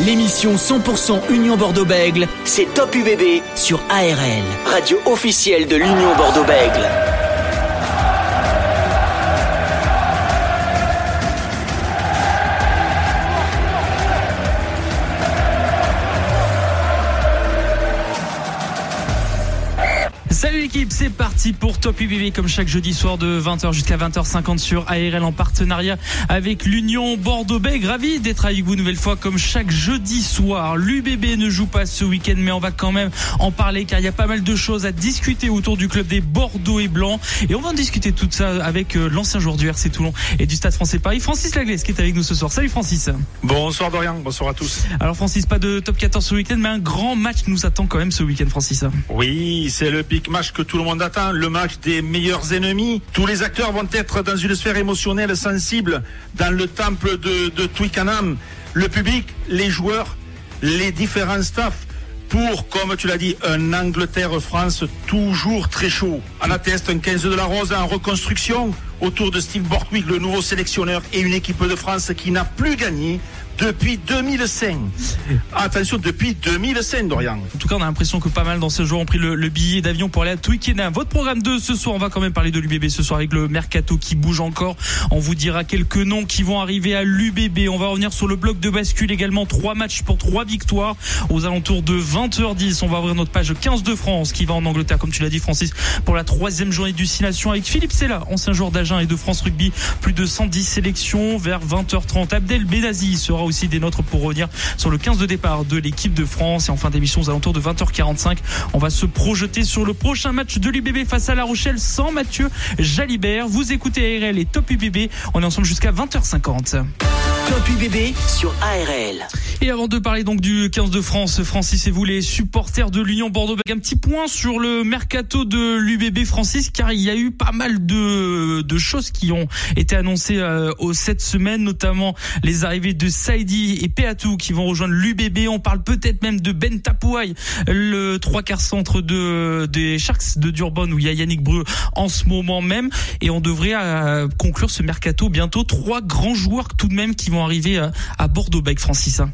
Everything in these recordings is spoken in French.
L'émission 100% Union Bordeaux-Bègle, c'est Top UBB sur ARL, radio officielle de l'Union Bordeaux-Bègle. C'est parti pour Top UBB comme chaque jeudi soir de 20h jusqu'à 20h50 sur ARL en partenariat avec l'Union Bordeaux-Bègles. Ravi d'être avec vous une nouvelle fois comme chaque jeudi soir. L'UBB ne joue pas ce week-end mais on va quand même en parler car il y a pas mal de choses à discuter autour du club des Bordeaux et Blancs et on va en discuter tout ça avec euh, l'ancien joueur du RC Toulon et du Stade français Paris, Francis Laglaise qui est avec nous ce soir. Salut Francis. Bonsoir Dorian, bonsoir à tous. Alors Francis, pas de top 14 ce week-end mais un grand match nous attend quand même ce week-end Francis. Oui, c'est le big match que tout le monde attend, le match des meilleurs ennemis. Tous les acteurs vont être dans une sphère émotionnelle sensible dans le temple de, de Twickenham. Le public, les joueurs, les différents staffs pour, comme tu l'as dit, un Angleterre-France toujours très chaud. En atteste un 15 de la Rose en reconstruction autour de Steve Borthwick, le nouveau sélectionneur, et une équipe de France qui n'a plus gagné depuis 2005. Attention, depuis 2005, Dorian. En tout cas, on a l'impression que pas mal dans ce jour ont pris le, le billet d'avion pour aller à Twickenham. Votre programme de ce soir, on va quand même parler de l'UBB ce soir avec le mercato qui bouge encore. On vous dira quelques noms qui vont arriver à l'UBB. On va revenir sur le bloc de bascule également. Trois matchs pour trois victoires aux alentours de 20h10. On va ouvrir notre page 15 de France qui va en Angleterre, comme tu l'as dit, Francis, pour la troisième journée du Six Nations avec Philippe Sella, ancien joueur d'Agen et de France Rugby. Plus de 110 sélections vers 20h30. Abdel Benazi sera aussi des nôtres pour revenir sur le 15 de départ de l'équipe de France. Et en fin d'émission, aux alentours de 20h45, on va se projeter sur le prochain match de l'UBB face à La Rochelle sans Mathieu Jalibert. Vous écoutez ARL et Top UBB. On est ensemble jusqu'à 20h50. Sur ARL. Et avant de parler donc du 15 de France, Francis et vous les supporters de l'Union Bordeaux, un petit point sur le mercato de l'UBB Francis, car il y a eu pas mal de, de choses qui ont été annoncées euh, au cette semaine, notamment les arrivées de Saidi et Peatou qui vont rejoindre l'UBB. On parle peut-être même de Ben Tapouaï, le trois quarts centre de des Sharks de Durban où il y a Yannick Breu en ce moment même. Et on devrait euh, conclure ce mercato bientôt. Trois grands joueurs tout de même qui vont arriver à, à Bordeaux-Bègles, Francis. hein.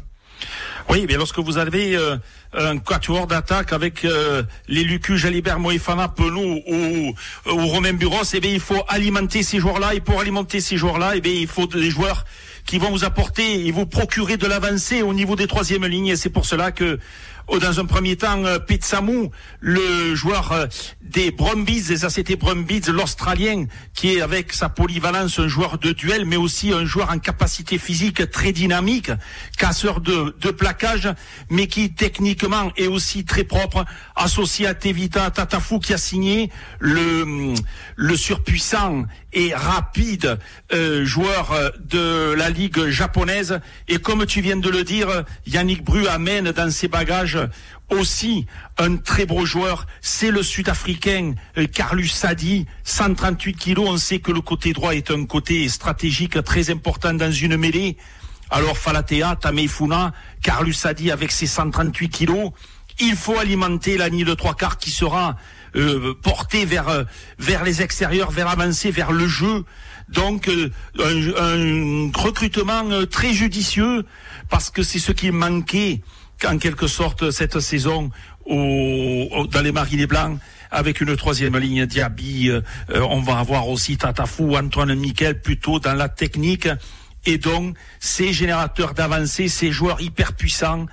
Oui, mais lorsque vous avez euh, un quatuor d'attaque avec euh, les Lucu, Jalibert, Moïfana, Penou ou, ou Romain Buros, eh bien, il faut alimenter ces joueurs-là. Et pour alimenter ces joueurs-là, eh bien, il faut des joueurs qui vont vous apporter et vous procurer de l'avancée au niveau des troisièmes lignes. Et c'est pour cela que dans un premier temps, euh, Pete Samu, le joueur euh, des Brumbies, des ACT Brumbies, l'Australien, qui est avec sa polyvalence un joueur de duel, mais aussi un joueur en capacité physique très dynamique, casseur de, de plaquage, mais qui techniquement est aussi très propre, associé à Tevita Tatafou, qui a signé le, le surpuissant et rapide euh, joueur euh, de la ligue japonaise. Et comme tu viens de le dire, Yannick Bru amène dans ses bagages aussi un très beau joueur, c'est le Sud-Africain euh, Carlus Sadi, 138 kilos. On sait que le côté droit est un côté stratégique très important dans une mêlée. Alors Falatea, Tameifuna, Carlus Sadi avec ses 138 kilos, il faut alimenter la ligne de trois quarts qui sera euh, portée vers euh, vers les extérieurs, vers avancer, vers le jeu. Donc euh, un, un recrutement euh, très judicieux parce que c'est ce qui manquait en quelque sorte cette saison dans les Marines Blancs avec une troisième ligne Diaby. euh, euh, on va avoir aussi Tatafou, Antoine Miquel plutôt dans la technique. Et donc, ces générateurs d'avancée, ces joueurs hyper puissants,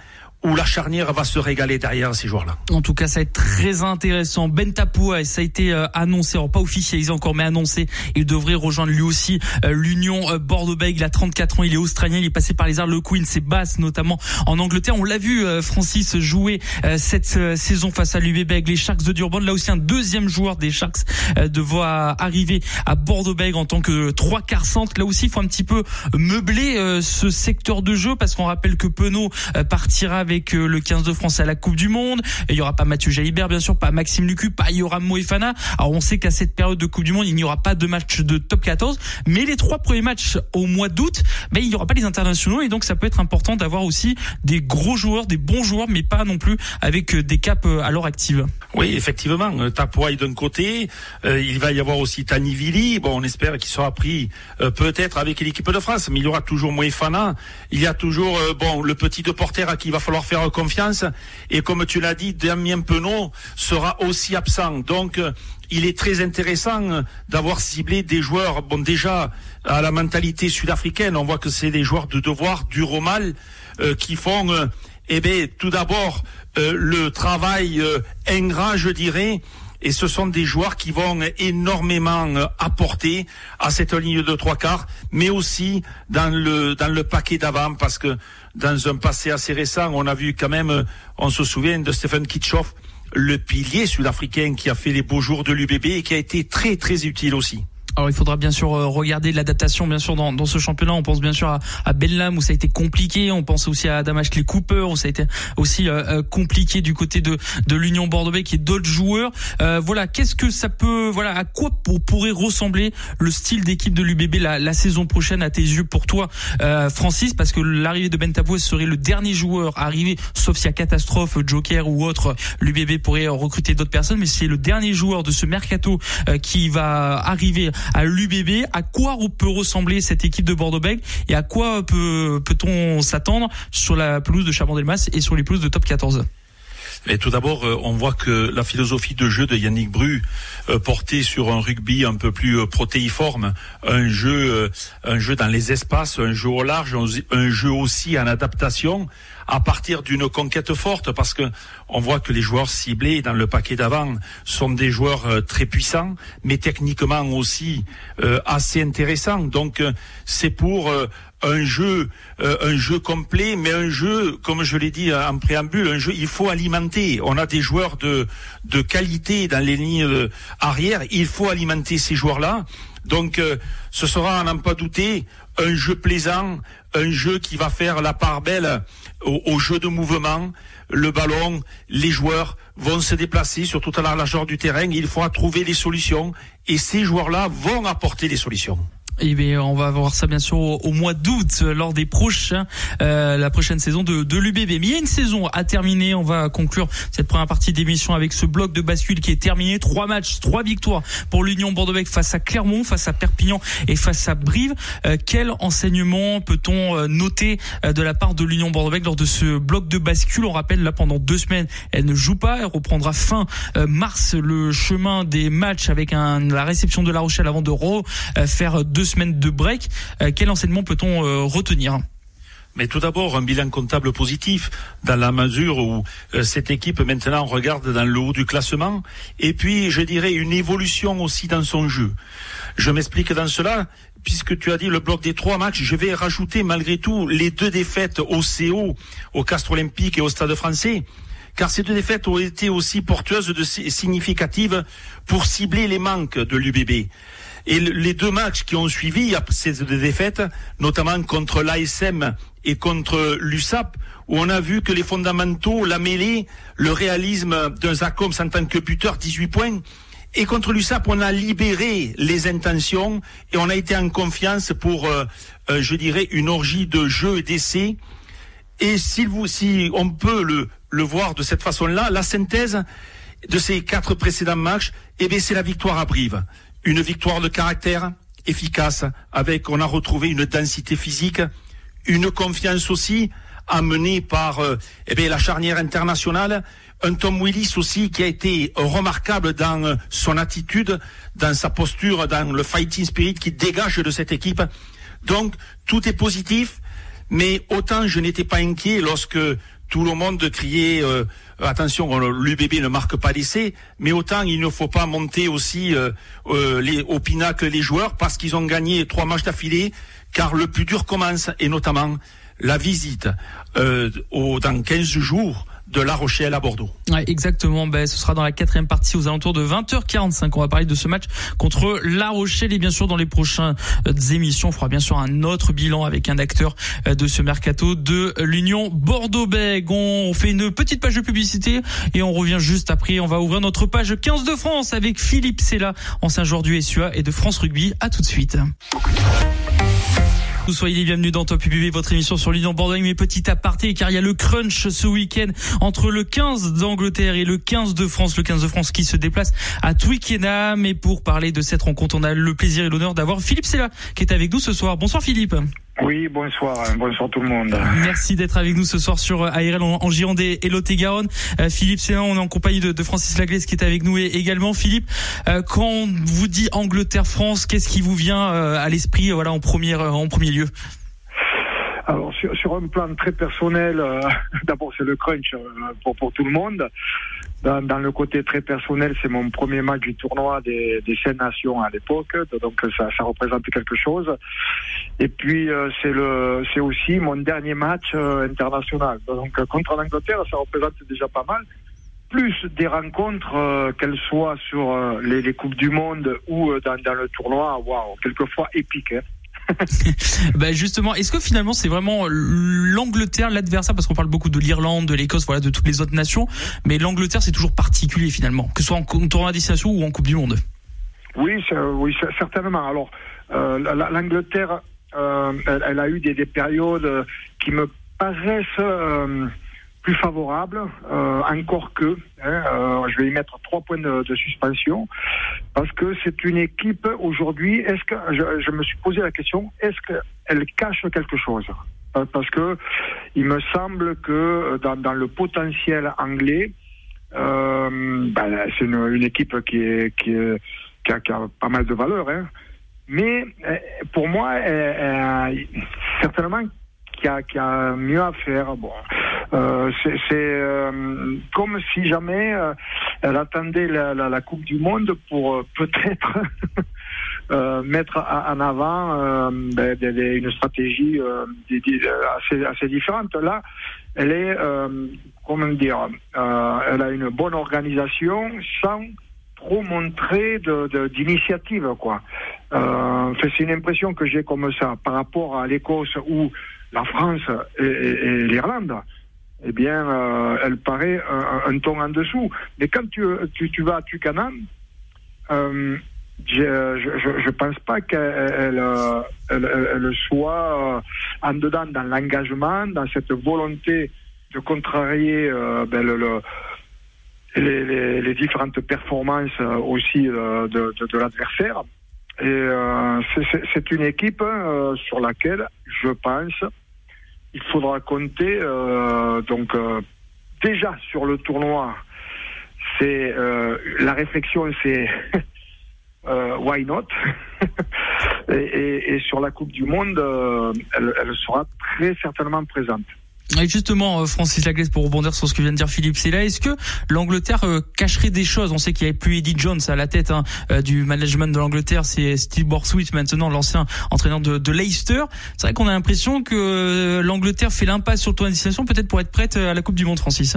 où la charnière va se régaler derrière ces joueurs-là. En tout cas, ça va être très intéressant. Ben Tapoua, ça a été euh, annoncé, alors pas officialisé encore, mais annoncé. Il devrait rejoindre lui aussi euh, l'Union euh, Bordeaux-Bègles. Il a 34 ans, il est australien, il est passé par les Harlequins, c'est basse notamment en Angleterre. On l'a vu, Francis, jouer cette saison face à l'UB les Sharks de Durban. Là aussi, un deuxième joueur des Sharks devra arriver à Bordeaux-Bègles en tant que trois quarts centre. Là aussi, il faut un petit peu meubler ce secteur de jeu parce qu'on rappelle que Penaud partira avec le 15 de France à la Coupe du Monde. il y aura pas Mathieu Jalibert, bien sûr, pas Maxime Lucu, pas Yoram Moefana. Alors on sait qu'à cette période de Coupe du Monde, il n'y aura pas de match de top 14, mais les trois premiers matchs au mois d'août, ben il n'y aura pas les internationaux et donc ça peut être important d'avoir aussi des gros joueurs, des bons joueurs, mais pas non plus avec des caps à l'heure active. Oui, effectivement, Tapoy d'un côté, il va y avoir aussi Tanivili. Bon, on espère qu'il sera pris peut-être avec l'équipe de France, mais il y aura toujours Moefana. Il y a toujours bon le petit de porter à qui il va falloir faire confiance. Et comme tu l'as dit, Damien Penaud sera aussi absent. Donc, euh, il est très intéressant euh, d'avoir ciblé des joueurs, bon, déjà, à la mentalité sud-africaine. On voit que c'est des joueurs de devoir, du romal, euh, qui font, eh bien, tout d'abord, le travail ingrat, je dirais, et ce sont des joueurs qui vont énormément apporter à cette ligne de trois quarts, mais aussi dans le dans le paquet d'avant, parce que dans un passé assez récent, on a vu quand même, euh, on se souvient de Stephen Kitchoff, le pilier sud-africain qui a fait les beaux jours de l'UBB et qui a été très très utile aussi. Alors il faudra bien sûr euh, regarder l'adaptation bien sûr dans, dans ce championnat. On pense bien sûr à, à Bellam où ça a été compliqué. On pense aussi à Damashli Cooper où ça a été aussi euh, euh, compliqué du côté de de l'Union Bordeaux qui est d'autres joueurs. voilà, qu'est-ce que ça peut voilà à quoi pourrait ressembler le style d'équipe de l'UBB la, la, saison prochaine à tes yeux pour toi Francis? Parce que l'arrivée de Ben serait le dernier joueur arrivé sauf s'il y a catastrophe Joker ou autre l'UBB pourrait recruter d'autres personnes mais c'est le dernier joueur de ce mercato qui va arriver à l'UBB. À quoi peut ressembler cette équipe de Bordeaux-Bègles et à quoi peut, peut-on s'attendre sur la pelouse de Chabandelmas et sur les pelouses de top 14 et tout d'abord, euh, on voit que la philosophie de jeu de Yannick Bru, euh, portée sur un rugby un peu plus euh, protéiforme, un jeu, un jeu dans les espaces, un jeu au large, un jeu aussi en adaptation, à partir d'une conquête forte, parce que on voit que les joueurs ciblés dans le paquet d'avant sont des joueurs très puissants, mais techniquement aussi assez intéressants. Donc c'est pour un jeu, un jeu complet, mais un jeu, comme je l'ai dit en préambule, un jeu, il faut alimenter. On a des joueurs de, de qualité dans les lignes arrière, il faut alimenter ces joueurs-là. Donc, ce sera, à n'en pas douter, un jeu plaisant, un jeu qui va faire la part belle au, jeu de mouvement. Le ballon, les joueurs vont se déplacer sur toute la largeur du terrain. Il faudra trouver des solutions et ces joueurs-là vont apporter des solutions. Eh bien, on va voir ça bien sûr au, mois d'août lors des prochains, euh, la prochaine saison de, de l'UBB. Mais il y a une saison à terminer. On va conclure cette première partie d'émission avec ce bloc de bascule qui est terminé. Trois matchs, trois victoires pour l'Union bordeaux face à Clermont, face à Perpignan et face à Brive. Euh, quel enseignement peut-on euh, noter euh, de la part de l'Union bordeaux lors de ce bloc de bascule? On rappelle là pendant deux semaines, elle ne joue pas. Elle reprendra fin mars le chemin des matchs avec un, la réception de La Rochelle avant de faire deux semaines de break. Euh, quel enseignement peut-on euh, retenir? Mais tout d'abord, un bilan comptable positif dans la mesure où euh, cette équipe maintenant regarde dans le haut du classement. Et puis, je dirais, une évolution aussi dans son jeu. Je m'explique dans cela. Puisque tu as dit le bloc des trois matchs, je vais rajouter malgré tout les deux défaites au CO, au Castre Olympique et au Stade français car ces deux défaites ont été aussi porteuses de significatives pour cibler les manques de l'UBB. Et les deux matchs qui ont suivi ces deux défaites, notamment contre l'ASM et contre l'USAP, où on a vu que les fondamentaux, la mêlée, le réalisme d'un Zacoms en tant que buteur, 18 points, et contre l'USAP, on a libéré les intentions et on a été en confiance pour, euh, euh, je dirais, une orgie de jeux et d'essais. Et si, vous, si on peut le, voir de cette façon-là, la synthèse de ces quatre précédents matchs, eh c'est la victoire à Brive une victoire de caractère efficace avec on a retrouvé une densité physique, une confiance aussi amenée par euh, eh bien, la charnière internationale, un Tom Willis aussi qui a été remarquable dans son attitude, dans sa posture, dans le fighting spirit qui dégage de cette équipe. Donc tout est positif, mais autant je n'étais pas inquiet lorsque tout le monde criait euh, attention, l'UBB ne marque pas d'essai, mais autant il ne faut pas monter aussi euh, euh, les, au pinacle les joueurs parce qu'ils ont gagné trois matchs d'affilée, car le plus dur commence, et notamment la visite au, dans 15 jours de La Rochelle à Bordeaux. Ouais, exactement. Ben, ce sera dans la quatrième partie aux alentours de 20h45. On va parler de ce match contre La Rochelle et bien sûr dans les prochaines euh, émissions, on fera bien sûr un autre bilan avec un acteur euh, de ce mercato de l'Union Bordeaux-Bègles. On fait une petite page de publicité et on revient juste après. On va ouvrir notre page 15 de France avec Philippe Sella, ancien joueur du SUA et de France Rugby. À tout de suite. Vous soyez les bienvenus dans Top UBB, votre émission sur l'Union Bordeaux. Mais petit aparté, car il y a le crunch ce week-end entre le 15 d'Angleterre et le 15 de France. Le 15 de France qui se déplace à Twickenham. Et pour parler de cette rencontre, on a le plaisir et l'honneur d'avoir Philippe Sella qui est avec nous ce soir. Bonsoir Philippe. Oui, bonsoir, bonsoir tout le monde. Merci d'être avec nous ce soir sur ARL en, Gironde et Lot-et-Garonne. Euh, Philippe Sénat, on est en compagnie de, de, Francis Laglaise qui est avec nous et également Philippe. Euh, quand on vous dit Angleterre-France, qu'est-ce qui vous vient euh, à l'esprit, voilà, en premier, en premier lieu? Alors sur, sur, un plan très personnel, d'abord c'est le crunch pour, pour tout le monde. Dans, dans, le côté très personnel, c'est mon premier match du tournoi des, des cinq nations à l'époque, donc ça, ça, représente quelque chose. Et puis euh, c'est le, c'est aussi mon dernier match euh, international. Donc contre l'Angleterre, ça représente déjà pas mal. Plus des rencontres, euh, qu'elles soient sur les, les, coupes du monde ou dans, dans, le tournoi, waouh, quelquefois épiques. Hein. bah justement, est-ce que finalement c'est vraiment l'Angleterre l'adversaire parce qu'on parle beaucoup de l'Irlande, de l'Écosse, voilà, de toutes les autres nations, mais l'Angleterre c'est toujours particulier finalement, que ce soit en tournoi destination ou en Coupe du Monde. Oui, oui, certainement. Alors euh, l'Angleterre, euh, elle, a eu des, des, périodes qui me paraissent euh, favorable, euh, encore que, hein, euh, je vais y mettre trois points de, suspension, parce que c'est une équipe aujourd'hui, est-ce que, je, me suis posé la question, est-ce qu'elle cache quelque chose? Euh, Parce que il me semble que dans, dans le potentiel anglais, euh, ben, c'est une, équipe qui, est, qui, a, pas mal de valeur, hein. mais pour moi, certainement qu'il y, a, y a mieux à faire. Bon, euh, c'est euh, comme si jamais euh, elle attendait la, la, la, Coupe du Monde pour euh, peut-être euh, mettre en avant ben, une stratégie assez, assez différente. Là, elle est, comment dire, elle a une bonne organisation sans trop montrer d'initiative, de, quoi. c'est une impression que j'ai comme ça par rapport à l'Écosse ou la France et, l'Irlande eh bien, euh, elle paraît un, ton en dessous. Mais quand tu, tu, tu vas à Tucanan, euh, je, je pense pas qu'elle elle, elle, soit en dedans dans l'engagement, dans cette volonté de contrarier euh, ben, le les, les, les, différentes performances aussi de, de, de l'adversaire. Et euh, c'est une équipe euh, sur laquelle je pense il faudra compter euh, donc euh, déjà sur le tournoi. C'est euh, la réflexion, c'est euh, why not? Et, et, et, sur la Coupe du Monde, euh, elle, elle, sera très certainement présente. Et justement, euh, Francis Laglaise, pour rebondir sur ce que vient de dire Philippe là est-ce que l'Angleterre euh, cacherait des choses? On sait qu'il n'y avait plus Eddie Jones à la tête hein, euh, du management de l'Angleterre, c'est Steve Borthwick maintenant, l'ancien entraîneur de, Leicester. C'est vrai qu'on a l'impression que l'Angleterre fait l'impasse sur le tournoi destination, peut-être pour être prête à la Coupe du Monde, Francis.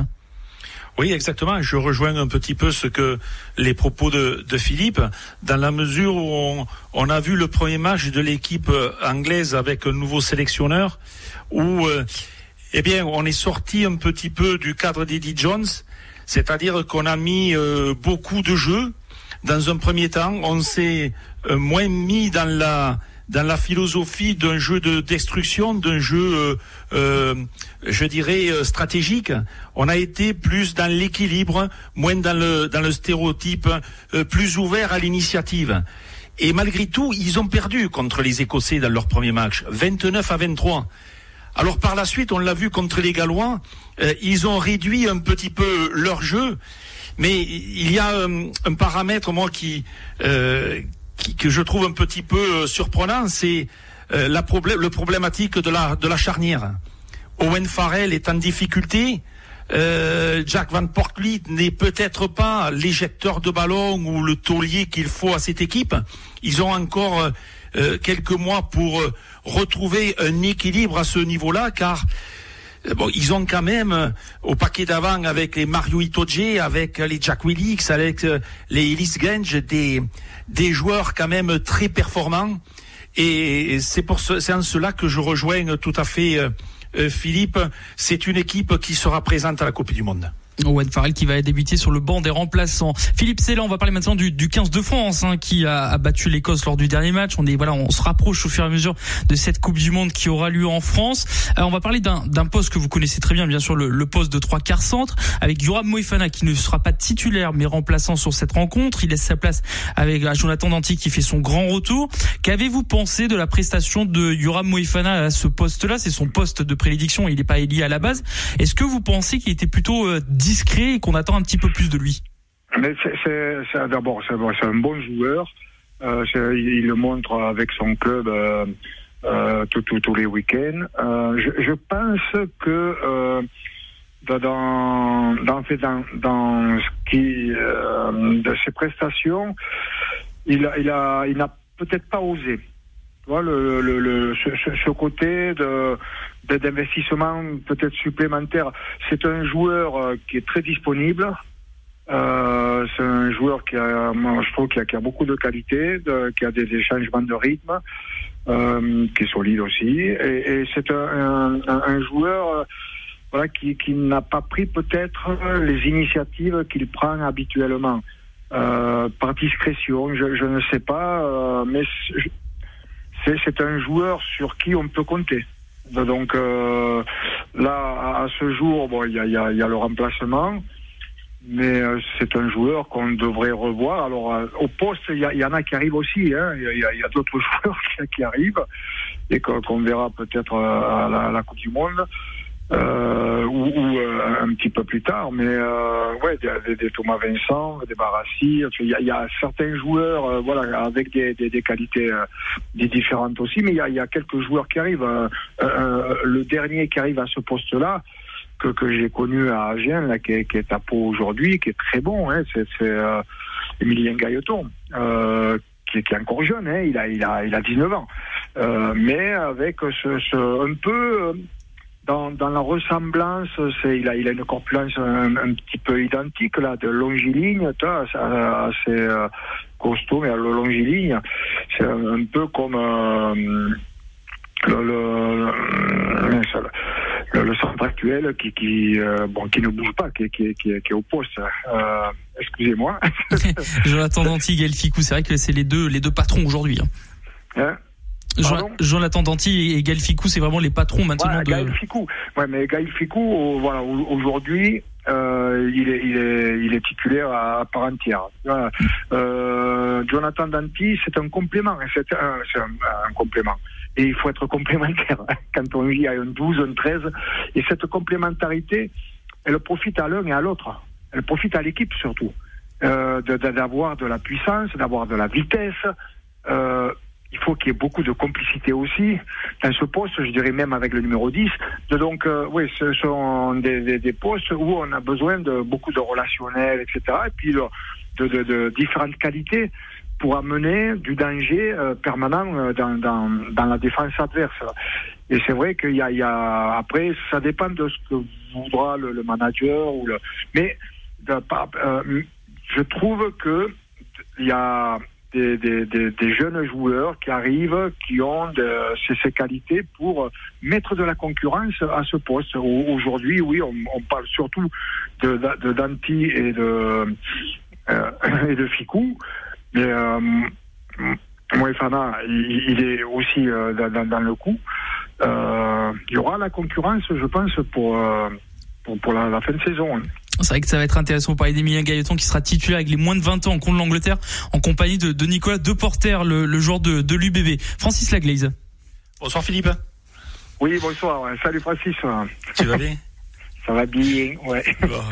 Oui, exactement. Je rejoins un petit peu ce que les propos de, de Philippe, dans la mesure où on, on, a vu le premier match de l'équipe anglaise avec un nouveau sélectionneur, où euh, eh bien, on est sorti un petit peu du cadre d'Eddie Jones, c'est-à-dire qu'on a mis euh, beaucoup de jeux. Dans un premier temps, on s'est euh, moins mis dans la dans la philosophie d'un jeu de destruction, d'un jeu, euh, je dirais, stratégique. On a été plus dans l'équilibre, moins dans le dans le stéréotype, plus ouvert à l'initiative. Et malgré tout, ils ont perdu contre les Écossais dans leur premier match, 29 à 23. Alors par la suite, on l'a vu contre les Gallois, euh, ils ont réduit un petit peu leur jeu, mais il y a euh, un paramètre moi qui, euh, qui, que je trouve un petit peu euh, surprenant, c'est euh, la le problématique de la de la charnière. Owen Farrell est en difficulté. Jack Van Portly n'est peut-être pas l'éjecteur de ballon ou le taulier qu'il faut à cette équipe. Ils ont encore quelques mois pour retrouver un équilibre à ce niveau-là, car bon, ils ont quand même au paquet d'avant avec les Mario Itoje, avec les Jack Willix, avec les Ellis Genge, des des joueurs quand même très performants. Et c'est pour ce, c'est en cela que je rejoins tout à fait Philippe. C'est une équipe qui sera présente à la Coupe du Monde. Owen Farrell qui va débuter sur le banc des remplaçants. Philippe Célan, on va parler maintenant du, du 15 de France hein, qui a, a battu l'Écosse lors du dernier match. On est voilà, on se rapproche au fur et à mesure de cette Coupe du Monde qui aura lieu en France. Alors, on va parler d'un poste que vous connaissez très bien, bien sûr, le, le poste de trois quarts centre avec Yoram Moefana qui ne sera pas titulaire mais remplaçant sur cette rencontre. Il laisse sa place avec Jonathan Danti qui fait son grand retour. Qu'avez-vous pensé de la prestation de Yoram Moefana à ce poste-là? C'est son poste de prédiction. Il n'est pas élié à la base. Est-ce que vous pensez qu'il était plutôt euh, discret et qu'on attend un petit peu plus de lui Mais c'est d'abord c'est un bon joueur. Euh, il le montre avec son club euh, euh, tous les week-ends. Je, pense que dans dans ce qui de ses prestations, il n'a peut-être pas osé. Le, ce, côté de d'investissement peut-être supplémentaire. C'est un joueur euh, qui est très disponible. Euh, c'est un joueur qui a, je trouve, qui a, beaucoup de qualité, qui a des, des, de rythme, euh, qui est solide aussi. Et, c'est un, un, joueur voilà, qui, qui n'a pas pris peut-être les initiatives qu'il prend habituellement. Par discrétion, je, ne sais pas, mais c'est un joueur sur qui on peut compter. Donc euh, là, à ce jour, bon, il y a, le remplacement, mais euh, c'est un joueur qu'on devrait revoir. Alors euh, au poste, il y, en a qui arrivent aussi. Il hein. y a, y a d'autres joueurs qui, arrivent et qu'on verra peut-être à la Coupe du Monde euh, ou, ou euh, un petit peu plus tard. Mais euh, ouais, des, des, Thomas Vincent, des Barassi. Il y a, y a, certains joueurs, euh, voilà, avec des, des, des qualités euh, différentes aussi. Mais il y a, y a, quelques joueurs qui arrivent. le dernier qui arrive à ce poste-là. Que, que j'ai connu à Agen, là, qui est, qui est à Pau aujourd'hui, qui est très bon, hein, c'est Emilien Gailleton, qui, qui, est encore jeune, hein, il, a, il, a, il a 19 ans. mais avec ce, ce un peu dans, dans, la ressemblance, c'est il a, il a une corpulence un, un, petit peu identique là, de longiligne, assez euh, costaud, mais à longiligne, c'est un, un, peu comme euh, le, le, le, le, centre actuel qui, qui, euh, bon, qui ne bouge pas, qui, qui, qui, qui est au poste. Excusez-moi. Jonathan Danti, Galficou, c'est vrai que c'est les deux, les deux patrons aujourd'hui. Hein. Hein? Jonathan Danti et Gaël Ficou, c'est vraiment les patrons maintenant ouais, de. Gaël Ficou, ouais, mais Gaël Ficou, voilà, aujourd'hui, euh, il, est, il, est, il est titulaire à, part entière. Voilà. Euh, Jonathan Danti, c'est un complément, c'est un, complément. Et il faut être complémentaire quand on vit à un 12, un 13. Et cette complémentarité, elle profite à l'un et à l'autre. Elle profite à l'équipe surtout. Euh, d'avoir de, de, la puissance, d'avoir de la vitesse. Euh, il faut qu'il y ait beaucoup de complicité aussi dans ce poste, je dirais même avec le numéro 10. Donc, euh, oui, ce sont des, des, des, postes où on a besoin de beaucoup de relationnel, etc. Et puis de, de, de différentes qualités pour amener du danger euh, permanent euh, dans, dans, dans, la défense adverse. Et c'est vrai qu'il y y a, après, ça dépend de ce que voudra le, le manager ou le, mais de, euh, je trouve que il y a des, des, jeunes joueurs qui arrivent, qui ont ces, ces, qualités pour mettre de la concurrence à ce poste. Aujourd'hui, oui, on, parle surtout de, de Danti et de, euh, et de Ficou, mais euh, il, est aussi euh, dans, le coup. Euh, il y aura la concurrence, je pense, pour, pour, la, la, fin de saison. C'est vrai que ça va être intéressant pour parler d'Emilien Gailleton qui sera titulaire avec les moins de 20 ans contre l'Angleterre en compagnie de, de, Nicolas Deporter, le, le joueur de, de l'UBB. Francis Laglaise. Bonsoir Philippe. Oui, bonsoir. Salut Francis. Tu vas bien? Ça va bien, ouais. Bon.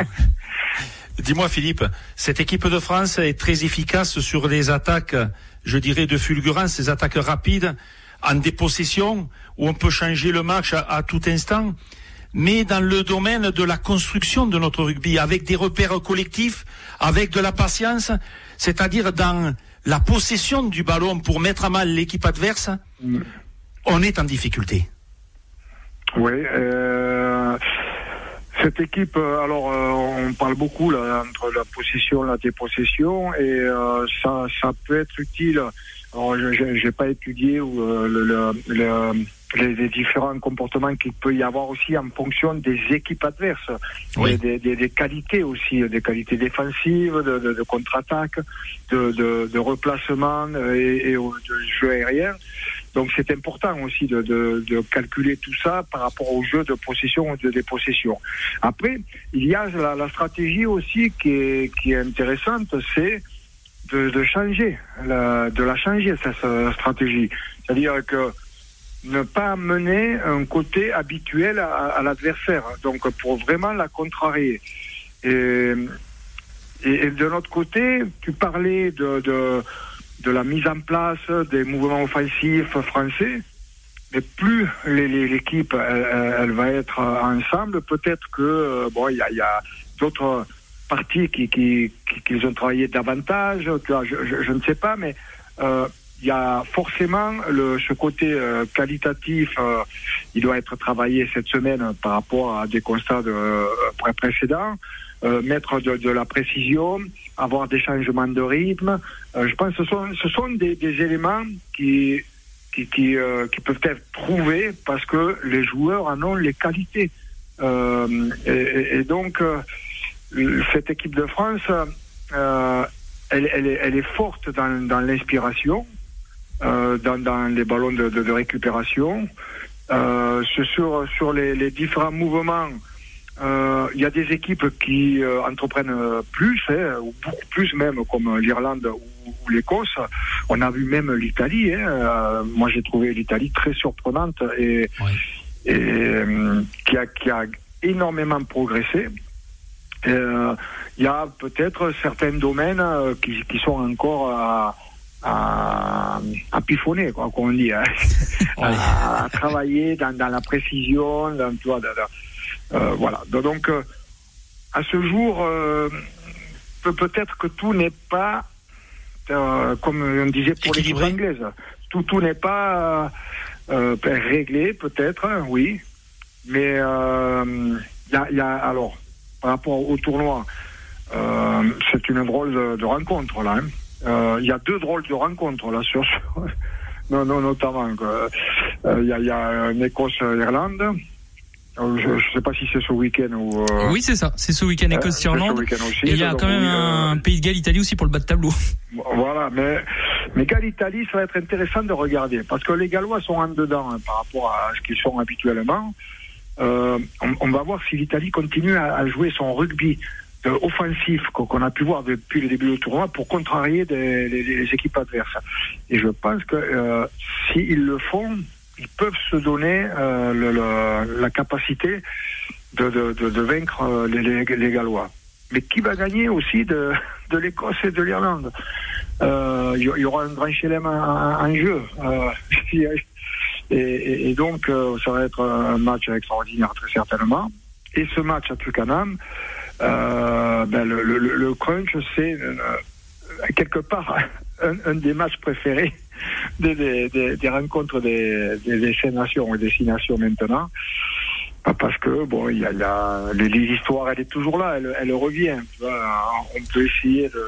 Dis-moi Philippe, cette équipe de France est très efficace sur les attaques, je dirais, de fulgurance, ces attaques rapides, en dépossession, où on peut changer le match à, à tout instant mais dans le domaine de la construction de notre rugby, avec des repères collectifs, avec de la patience, c'est-à-dire dans la possession du ballon pour mettre à mal l'équipe adverse, mm. on est en difficulté. Oui, euh, Cette équipe, euh, alors euh, on parle beaucoup là, entre la possession, la dépossession, et euh, ça, ça peut être utile. Alors, je n'ai pas étudié le, le, le les, les, différents comportements qu'il peut y avoir aussi en fonction des équipes adverses, Oui. des, des, des qualités aussi, des qualités défensives, de, de, de contre-attaque, de, de, de replacement euh, et, et de jeu aérien. Donc c'est important aussi de, de, de calculer tout ça par rapport au jeu de possession et de dépossession. Après, il y a la, la stratégie aussi qui est, qui est intéressante, c'est de, de changer, la, de la changer cette stratégie. C'est-à-dire que ne pas mener un côté habituel à, l'adversaire, donc pour vraiment la contrarier. Et, de notre côté, tu parlais de, de, la mise en place des mouvements offensifs français, mais plus l'équipe elle, va être ensemble, peut-être que euh, bon, il y a, d'autres parties qui, qui, qui, qu'ils ont travaillé davantage. Je ne sais pas, mais euh, il y a forcément le, ce côté euh, qualitatif. euh, il doit être travaillé cette semaine par rapport à des constats de, euh, pré- précédents. Euh, mettre de, de la précision, avoir des changements de rythme. Euh, je pense que ce sont, ce sont des, des éléments qui, qui, qui, euh, qui peuvent être trouvés parce que les joueurs en ont les qualités. Et, et- donc, cette équipe de France, elle, elle, est, elle est forte dans, dans l'inspiration, dans, dans les ballons de, de, de récupération. Euh, sur- sur, les, les différents mouvements, euh, il y a des équipes qui euh, entreprennent euh, plus, hein, ou beaucoup plus même, comme l'Irlande ou, ou l'Écosse. On a vu même l'Italie. Hein, euh, moi, j'ai trouvé l'Italie très surprenante et, et euh, qui, a, qui a énormément progressé. Euh, Il y a peut-être certains domaines euh, qui, qui sont encore à, à, à piffonner, quoi, comme on dit, hein. à, à travailler dans, dans la précision, dans, tu vois, dans- euh, voilà. Donc, euh, à ce jour, euh, peut- peut-être que tout n'est pas, euh, comme on disait pour l'équipe Équilibré. anglaise, tout, tout n'est pas euh, euh, réglé, peut-être, hein, oui, mais euh, il y, a, y a- alors, par rapport au tournoi, euh, c'est une drôle de, de rencontre, là. hein. Euh, Il y a deux drôles de rencontres, là, sur, non, non, notamment. Euh, Il y, a, il y a un Écosse-Irlande. Euh, Je ne sais pas si c'est ce week-end ou. euh, Oui, c'est ça. C'est ce week-end Écosse-Irlande. Et il y a quand même euh, un Pays de Galles, Italie aussi pour le bas de tableau. Voilà, mais, mais Galles-Italie, ça va être intéressant de regarder, parce que les Gallois sont en dedans hein, par rapport à ce qu'ils sont habituellement. Euh, on, on va voir si l'Italie continue à, à jouer son rugby offensif qu'on a pu voir depuis le début du tournoi pour contrarier des- les, les équipes adverses. Et je pense que euh, s'ils le font, ils peuvent se donner euh, le- le- la capacité de, de, de, vaincre euh, les, les, les Gallois. Mais qui va gagner aussi de, de l'Écosse et de l'Irlande? Euh, Il y, il y aura un grand chelem en, en- jeu. Euh, et, et- et donc, euh, ça va être un match extraordinaire, très certainement. Et ce match à Tucanam, euh, ben, le, crunch, c'est euh, quelque part un, des matchs préférés des, rencontres des, des, nations et des six nations maintenant. Parce que bon, il y a, l'histoire, elle est toujours là, elle, revient. On peut essayer de,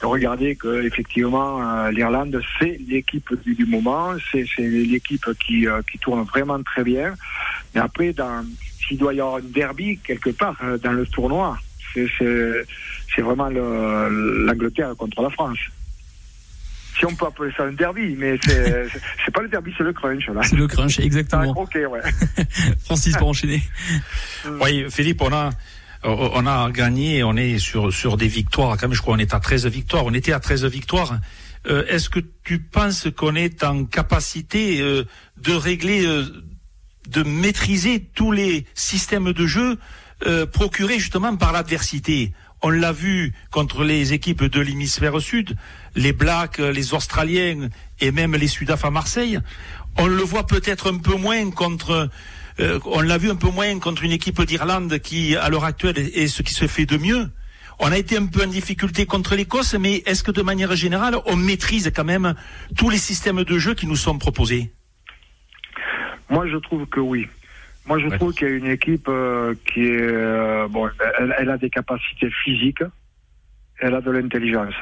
de regarder que effectivement euh, l'Irlande c'est l'équipe du, moment, c'est l'équipe qui, tourne vraiment très bien. Mais après, s'il doit y avoir un derby quelque part dans le tournoi, c'est c'est c'est vraiment le- l'Angleterre contre la France. Si on peut appeler ça un derby, mais c'est pas le derby, c'est le crunch là. C'est le crunch, Ah, exactement. ok, ouais. Francis, pour enchaîner. Oui, Philippe, on a, on a gagné, on est sur, sur des victoires, quand même, je crois qu'on est à 13 victoires, on était à 13 victoires. Euh, Est-ce que tu penses qu'on est en capacité euh, de régler, euh, de maîtriser tous les systèmes de jeu euh, procurés justement par l'adversité on l'a vu contre les équipes de l'hémisphère sud, les Blacks, les Australiens et même les Sudaf à Marseille. On le voit peut-être un peu moins contre, euh, on l'a vu un peu moins contre une équipe d'Irlande qui, à l'heure actuelle, est ce qui se fait de mieux. On a été un peu en difficulté contre l'Écosse, mais est-ce que de manière générale, on maîtrise quand même tous les systèmes de jeu qui nous sont proposés? Moi, je trouve que oui. Moi, je trouve qu'il y a une équipe euh, qui est euh, bon, elle, elle, a des capacités physiques, elle a de l'intelligence.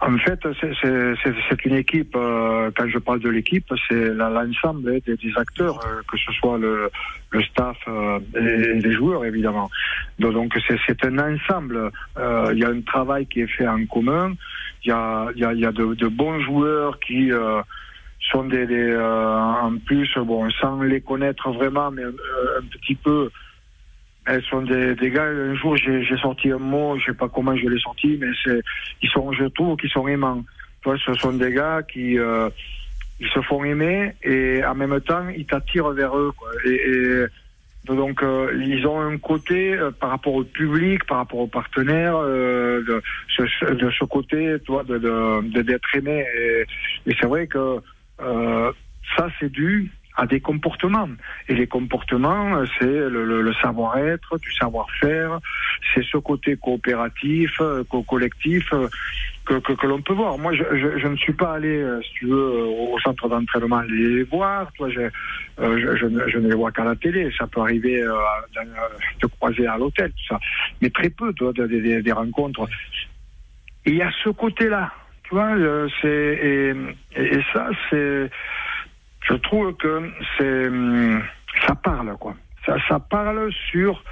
En fait, c'est une équipe. Euh, quand je parle de l'équipe, c'est l'ensemble des, des, acteurs, que ce soit le, le staff et, les joueurs, évidemment. Donc, c'est un ensemble. Il y a un travail qui est fait en commun. Il y a, y a, y a de, de, bons joueurs qui sont des, euh, en plus bon sans les connaître vraiment mais euh, un petit peu elles sont des, des gars un jour j'ai sorti un mot je sais pas comment je l'ai sorti mais c'est ils sont je trouve qu'ils sont aimants toi ce sont des gars qui euh, se font aimer et en même temps ils t'attirent vers eux. Et, donc ils ont un côté par rapport au public, par rapport aux partenaires, de, ce, côté, toi, de d'être aimé. Et c'est vrai que euh, ça, c'est dû à des comportements. Et les comportements, c'est le, le, savoir-être, du savoir-faire, c'est ce côté coopératif, euh, collectif euh, que, que, que l'on peut voir. Moi, je, je, je, ne suis pas allé, si tu veux, au centre d'entraînement les voir. Toi, je, je, je, ne les vois qu'à la télé. Ça peut arriver euh, de croiser à l'hôtel, tout ça. Mais très peu, toi, des, des, des rencontres. Et il y a ce côté-là tu vois, euh, c'est et, ça c'est, je trouve que c'est, hum, ça parle quoi. Ça, ça parle sur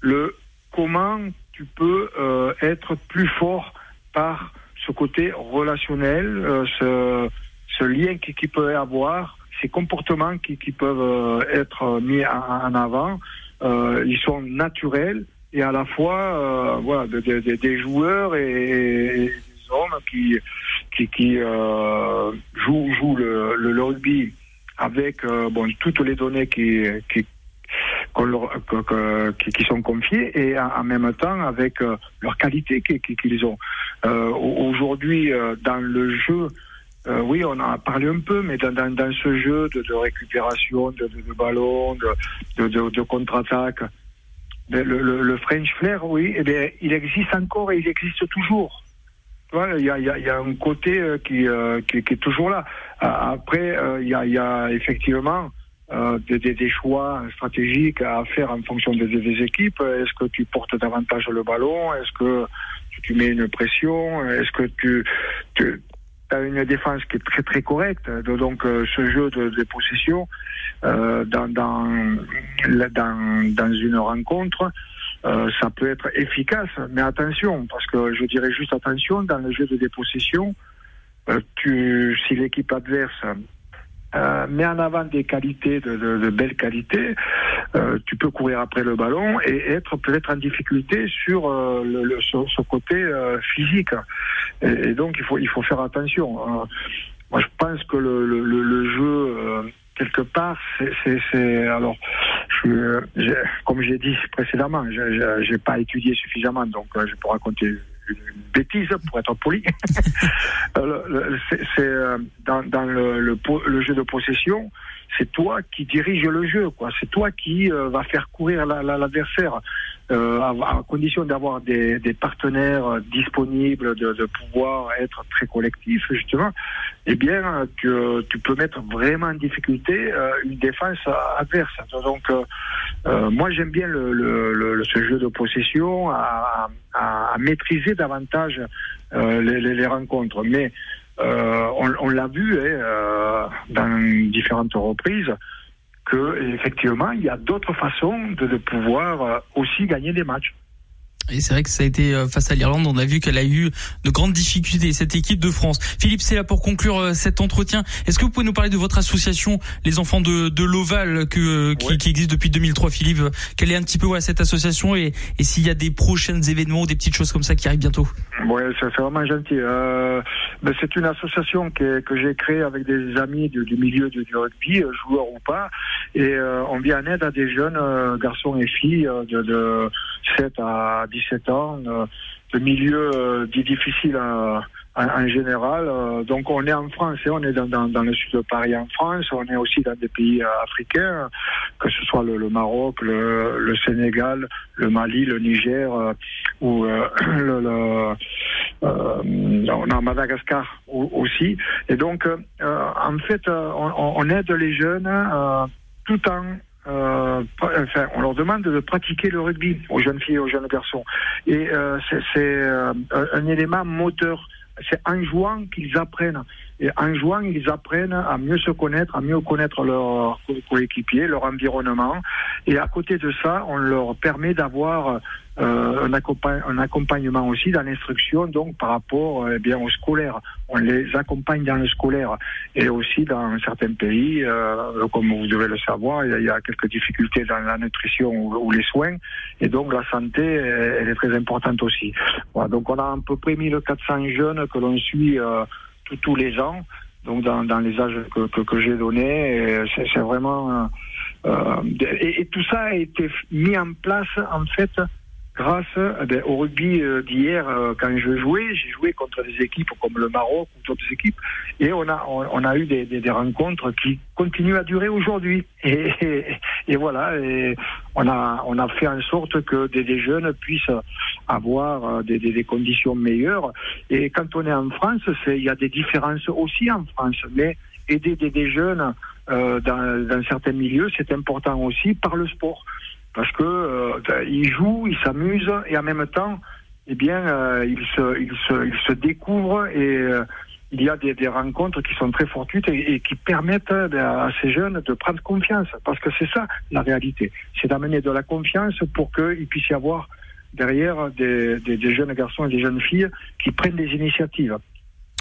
le comment tu peux euh, être plus fort par ce côté relationnel, euh, ce, lien qui, qui peut avoir, ces comportements qui, qui peuvent être mis en, avant. ils sont naturels et à la fois voilà des joueurs et, qui, qui, qui euh, le, le, rugby avec euh, bon, toutes les données qui, qui, qui, sont confiées et en, même temps avec euh, leur qualité qu'ils ont. Aujourd'hui, dans le jeu, oui, on en a parlé un peu, mais dans, dans, dans ce jeu de, récupération de, de, de ballons, de, contre-attaque, le, le, le, French Flair, oui, eh bien, il existe encore et il existe toujours il y a, y, a, un côté euh, euh, qui, qui, est toujours là. Euh, après, il y, a, y a effectivement des, des, choix stratégiques à faire en fonction des, des équipes. Est-ce que tu portes davantage le ballon? Est-ce que tu mets une pression? Est-ce que tu, tu as une défense qui est très très correcte? Donc ce jeu de, de possession dans, dans, dans, dans une rencontre, euh, ça peut être efficace, mais attention, parce que je dirais juste attention, dans le jeu de dépossession, euh, tu, si l'équipe adverse euh, met en avant des qualités, de, de, de belles qualités, euh, tu peux courir après le ballon et être peut-être en difficulté sur euh, le, le ce, côté physique. Et, et, donc il faut il faut faire attention. moi je pense que le, le, le jeu quelque part, c'est alors, je, comme j'ai dit précédemment, je n'ai pas étudié suffisamment, donc euh, je peux raconter une bêtise pour être poli. C'est dans, le, jeu de possession, c'est toi qui dirige le jeu, quoi. C'est toi qui euh, va faire courir l'adversaire, euh, à, condition d'avoir des, partenaires disponibles, de, pouvoir être très collectif, justement. Eh bien, que tu peux mettre vraiment en difficulté euh, une défense adverse. Donc, euh, moi, j'aime bien le, ce jeu de possession, à, maîtriser davantage les, les, rencontres, mais euh, on, on l'a vu hein, euh, dans différentes reprises que effectivement il y a d'autres façons de, de pouvoir euh, aussi gagner des matchs. Et c'est vrai que ça a été euh, face à l'Irlande, on a vu qu'elle a eu de grandes difficultés, cette équipe de France. Philippe, c'est là pour conclure euh, cet entretien. Est-ce que vous pouvez nous parler de votre association, les enfants de, de l'Oval, que, qui, qui, existe depuis 2003, Philippe? Quelle est un petit peu ouais, cette association et, et s'il y a des prochains événements ou des petites choses comme ça qui arrivent bientôt? Oui, c'est vraiment gentil. Euh, ben c'est une association que, que j'ai créée avec des amis du, du milieu du, du, rugby, euh, joueurs ou pas, et euh, on vient en aide à des jeunes garçons et filles de, de 7 à 10 17 ans, euh, de milieu euh, difficile en, général. Euh, donc on est en France, et on est dans, le sud de Paris en France, on est aussi dans des pays africains, que ce soit le, Maroc, le, le, Sénégal, le Mali, le Niger ou le, le on a Madagascar aussi. Et donc en fait on, aide les jeunes tout en euh, enfin, on leur demande de pratiquer le rugby aux jeunes filles et aux jeunes garçons. Et euh, c'est un élément moteur. C'est en jouant qu'ils apprennent. Et en jouant, ils apprennent à mieux se connaître, à mieux connaître leur coéquipier, leur environnement. Et à côté de ça, on leur permet d'avoir euh, un, un, accompagnement aussi dans l'instruction, donc par rapport euh, eh bien au scolaire. On les accompagne dans le scolaire et aussi dans certains pays, euh, comme vous devez le savoir, il y, a, quelques difficultés dans la nutrition ou, les soins, et donc la santé, elle, est très importante aussi. Donc on a à peu près 1400 jeunes que l'on suit tous les ans, donc dans, les âges que, que, j'ai donnés. C'est vraiment et, tout ça a été mis en place en fait grâce eh ben, au rugby euh, d'hier, euh, quand je jouais, j'ai joué contre des équipes comme le Maroc ou d'autres équipes, et on a, on, a eu des, des, rencontres qui continuent à durer aujourd'hui. Et, et, voilà, et on a, on a fait en sorte que des, jeunes puissent avoir euh, des, des, conditions meilleures. Et quand on est en France, il y a des différences aussi en France, mais aider des, jeunes dans, dans certains milieux, c'est important aussi par le sport parce que euh, ils jouent, ils s'amusent et en même temps, eh bien, euh, ils, se, découvrent et euh, il y a des, rencontres qui sont très fortuites et, qui permettent à ces jeunes de prendre confiance. Parce que c'est ça la réalité, c'est d'amener de la confiance pour qu'il puisse y avoir derrière des jeunes garçons et des jeunes filles qui prennent des initiatives.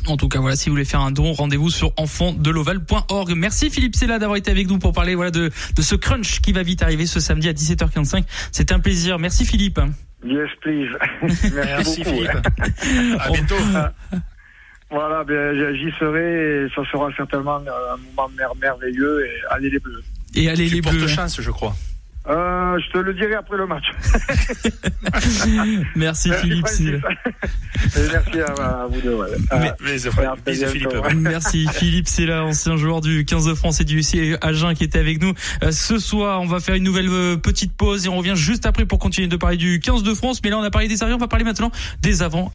En tout cas, voilà, si vous voulez faire un don, rendez-vous sur enfantdeloval.org. Merci Philippe Sella d'avoir été avec nous pour parler voilà de, de ce crunch qui va vite arriver ce samedi à 17h45. C'était un plaisir. Merci Philippe. Yes, please. Merci, Philippe. à bientôt. Voilà, ben, j'y serai et ça sera certainement un moment merveilleux et allez les bleus. Et allez les bleus. chance, je crois. Euh, je te le dirai après le match. merci, Philippe. merci à, vous deux. merci Philippe, c'est là, ancien joueur du 15 de France et du UC Agen qui était avec nous euh, ce soir. On va faire une nouvelle euh, petite pause et on revient juste après pour continuer de parler du 15 de France. Mais là, on a parlé des arrières, on va parler maintenant des avants.